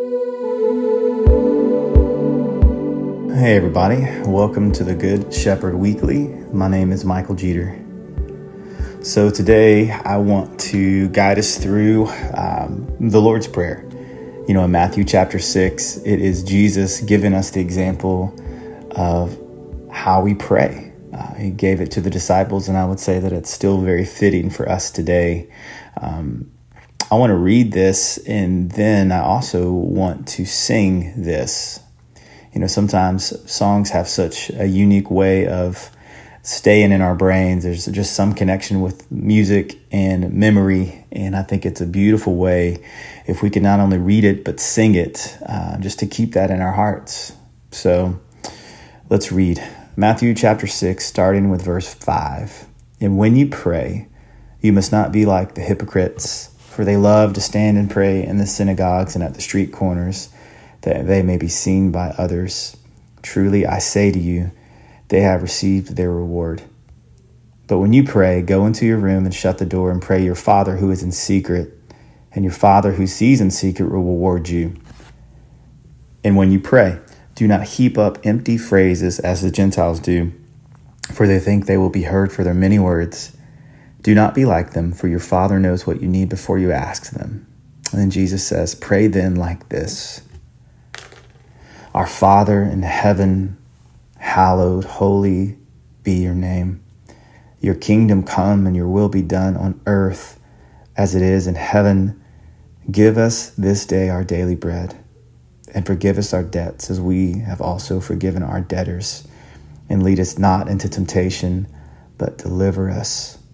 Hey, everybody. Welcome to the Good Shepherd Weekly. My name is Michael Jeter. So, today I want to guide us through um, the Lord's Prayer. You know, in Matthew chapter 6, it is Jesus giving us the example of how we pray. Uh, he gave it to the disciples, and I would say that it's still very fitting for us today. Um, I want to read this, and then I also want to sing this you know, sometimes songs have such a unique way of staying in our brains. There's just some connection with music and memory, and I think it's a beautiful way if we can not only read it but sing it, uh, just to keep that in our hearts. So let's read Matthew chapter 6, starting with verse 5. And when you pray, you must not be like the hypocrites, for they love to stand and pray in the synagogues and at the street corners that they may be seen by others. Truly, I say to you, they have received their reward. But when you pray, go into your room and shut the door and pray your Father who is in secret, and your Father who sees in secret will reward you. And when you pray, do not heap up empty phrases as the Gentiles do, for they think they will be heard for their many words. Do not be like them, for your Father knows what you need before you ask them. And then Jesus says, Pray then like this. Our Father in heaven, hallowed, holy be your name. Your kingdom come and your will be done on earth as it is in heaven. Give us this day our daily bread, and forgive us our debts as we have also forgiven our debtors. And lead us not into temptation, but deliver us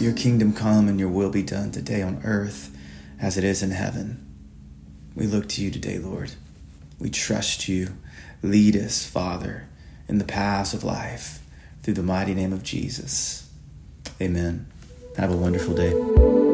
Your kingdom come and your will be done today on earth as it is in heaven. We look to you today, Lord. We trust you. Lead us, Father, in the paths of life through the mighty name of Jesus. Amen. Have a wonderful day.